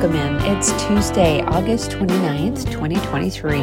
welcome in. It's Tuesday, August 29th, 2023.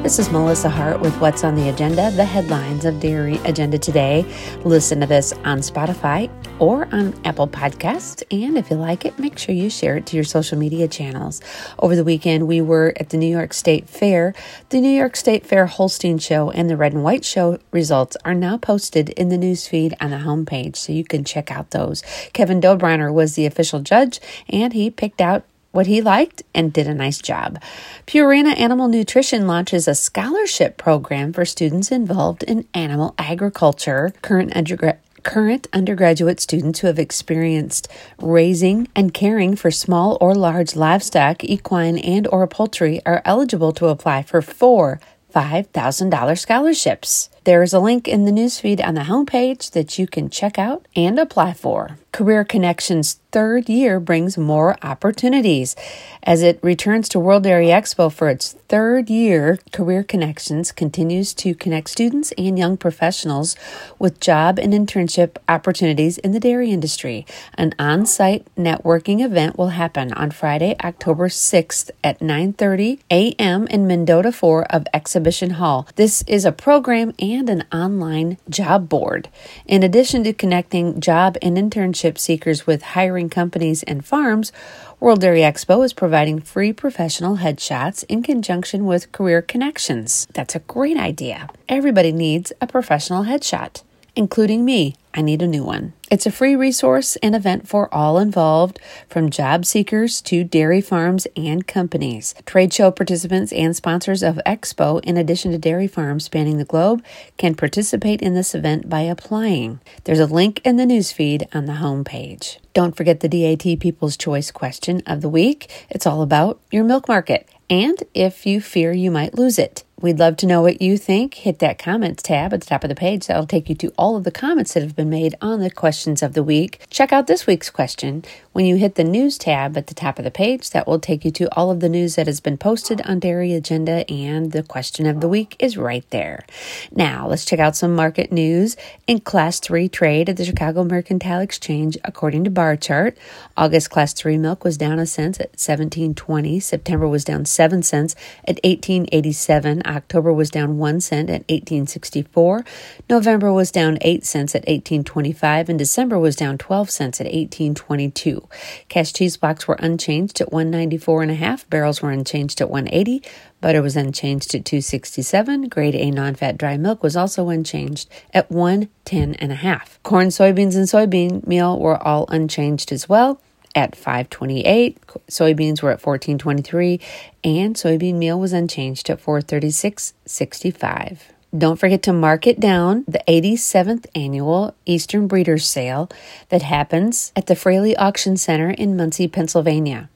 This is Melissa Hart with What's on the Agenda, the headlines of Dairy Agenda Today. Listen to this on Spotify or on Apple Podcasts. And if you like it, make sure you share it to your social media channels. Over the weekend, we were at the New York State Fair. The New York State Fair Holstein Show and the Red and White Show results are now posted in the newsfeed on the homepage, so you can check out those. Kevin Dobriner was the official judge, and he picked out what he liked and did a nice job. Purina Animal Nutrition launches a scholarship program for students involved in animal agriculture. Current undergrad current undergraduate students who have experienced raising and caring for small or large livestock, equine and or poultry are eligible to apply for four $5,000 scholarships. There is a link in the newsfeed on the homepage that you can check out and apply for. Career Connections third year brings more opportunities. As it returns to World Dairy Expo for its third year, Career Connections continues to connect students and young professionals with job and internship opportunities in the dairy industry. An on-site networking event will happen on Friday, October 6th at 9:30 a.m. in Mendota 4 of Exhibition Hall. This is a program and an online job board. In addition to connecting job and internship seekers with hiring companies and farms, World Dairy Expo is providing free professional headshots in conjunction with Career Connections. That's a great idea. Everybody needs a professional headshot, including me. I need a new one. It's a free resource and event for all involved, from job seekers to dairy farms and companies. Trade show participants and sponsors of Expo, in addition to dairy farms spanning the globe, can participate in this event by applying. There's a link in the newsfeed on the homepage. Don't forget the DAT People's Choice question of the week. It's all about your milk market and if you fear you might lose it. We'd love to know what you think. Hit that comments tab at the top of the page. That'll take you to all of the comments that have been made on the questions of the week. Check out this week's question. When you hit the news tab at the top of the page, that will take you to all of the news that has been posted on Dairy Agenda, and the question of the week is right there. Now, let's check out some market news. In Class 3 trade at the Chicago Mercantile Exchange, according to Barchart, August Class 3 milk was down a cent at 17.20. September was down 7 cents at 18.87. October was down 1 cent at 1864. November was down 8 cents at 1825 and December was down 12 cents at 1822. Cash cheese blocks were unchanged at 194 and a half. Barrels were unchanged at 180. Butter was unchanged at 267. Grade A non-fat dry milk was also unchanged at 110 and a half. Corn, soybeans and soybean meal were all unchanged as well at 528 soybeans were at 1423 and soybean meal was unchanged at 436.65 don't forget to mark it down the 87th annual Eastern Breeders Sale that happens at the Fraley Auction Center in Muncy, Pennsylvania.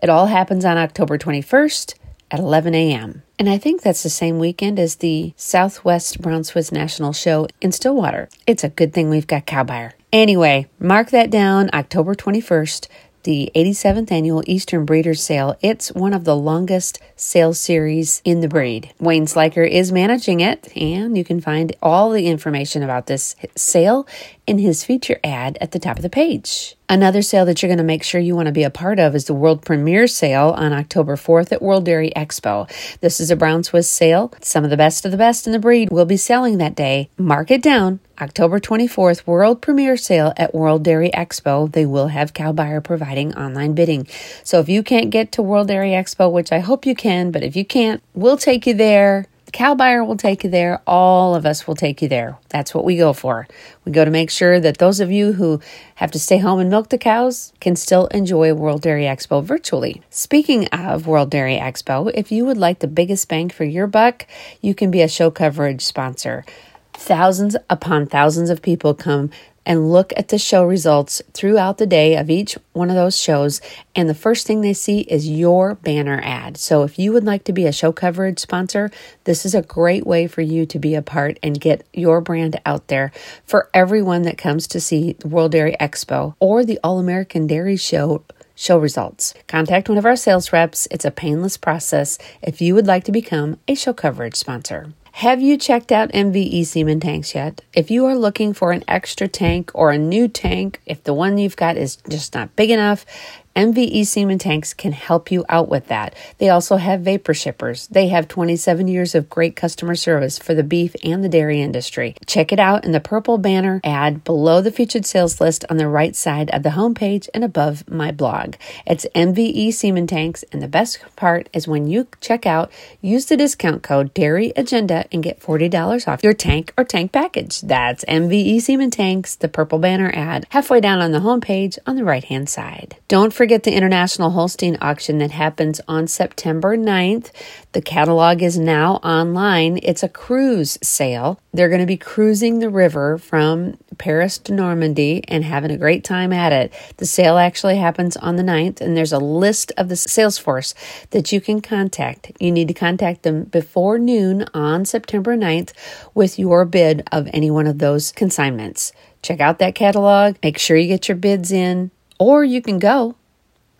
It all happens on October 21st at 11 a.m. And I think that's the same weekend as the Southwest Brown Swiss National Show in Stillwater. It's a good thing we've got Cowbuyer. Anyway, mark that down October 21st the 87th annual Eastern Breeders' Sale. It's one of the longest sale series in the breed. Wayne Sliker is managing it, and you can find all the information about this sale in his feature ad at the top of the page. Another sale that you're going to make sure you want to be a part of is the world premiere sale on October 4th at World Dairy Expo. This is a brown Swiss sale. Some of the best of the best in the breed will be selling that day. Mark it down. October 24th, world premiere sale at World Dairy Expo. They will have Cow Buyer providing online bidding. So if you can't get to World Dairy Expo, which I hope you can, but if you can't, we'll take you there. Cow buyer will take you there. All of us will take you there. That's what we go for. We go to make sure that those of you who have to stay home and milk the cows can still enjoy World Dairy Expo virtually. Speaking of World Dairy Expo, if you would like the biggest bang for your buck, you can be a show coverage sponsor. Thousands upon thousands of people come and look at the show results throughout the day of each one of those shows. And the first thing they see is your banner ad. So if you would like to be a show coverage sponsor, this is a great way for you to be a part and get your brand out there for everyone that comes to see the World Dairy Expo or the All American Dairy Show show results. Contact one of our sales reps. It's a painless process if you would like to become a show coverage sponsor. Have you checked out MVE Semen tanks yet? If you are looking for an extra tank or a new tank, if the one you've got is just not big enough, MVE Semen Tanks can help you out with that. They also have vapor shippers. They have 27 years of great customer service for the beef and the dairy industry. Check it out in the purple banner ad below the featured sales list on the right side of the homepage and above my blog. It's MVE Semen Tanks, and the best part is when you check out, use the discount code Dairy Agenda and get $40 off your tank or tank package. That's MVE Semen Tanks, the purple banner ad, halfway down on the homepage on the right hand side. Don't forget forget the International Holstein auction that happens on September 9th. The catalog is now online. It's a cruise sale. They're going to be cruising the river from Paris to Normandy and having a great time at it. The sale actually happens on the 9th, and there's a list of the sales force that you can contact. You need to contact them before noon on September 9th with your bid of any one of those consignments. Check out that catalog, make sure you get your bids in, or you can go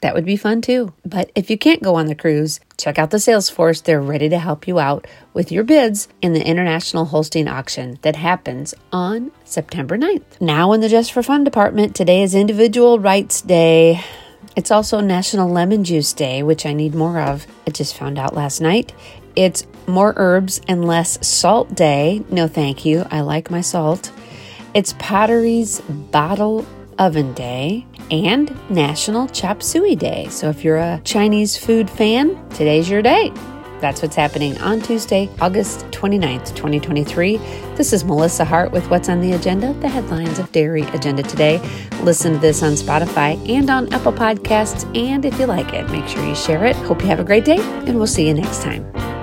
that would be fun too. But if you can't go on the cruise, check out the sales force. They're ready to help you out with your bids in the International Holstein Auction that happens on September 9th. Now, in the Just for Fun department, today is Individual Rights Day. It's also National Lemon Juice Day, which I need more of. I just found out last night. It's More Herbs and Less Salt Day. No, thank you. I like my salt. It's Potteries Bottle Oven Day and National Chop Suey Day. So if you're a Chinese food fan, today's your day. That's what's happening on Tuesday, August 29th, 2023. This is Melissa Hart with What's on the Agenda, the headlines of Dairy Agenda today. Listen to this on Spotify and on Apple Podcasts. And if you like it, make sure you share it. Hope you have a great day, and we'll see you next time.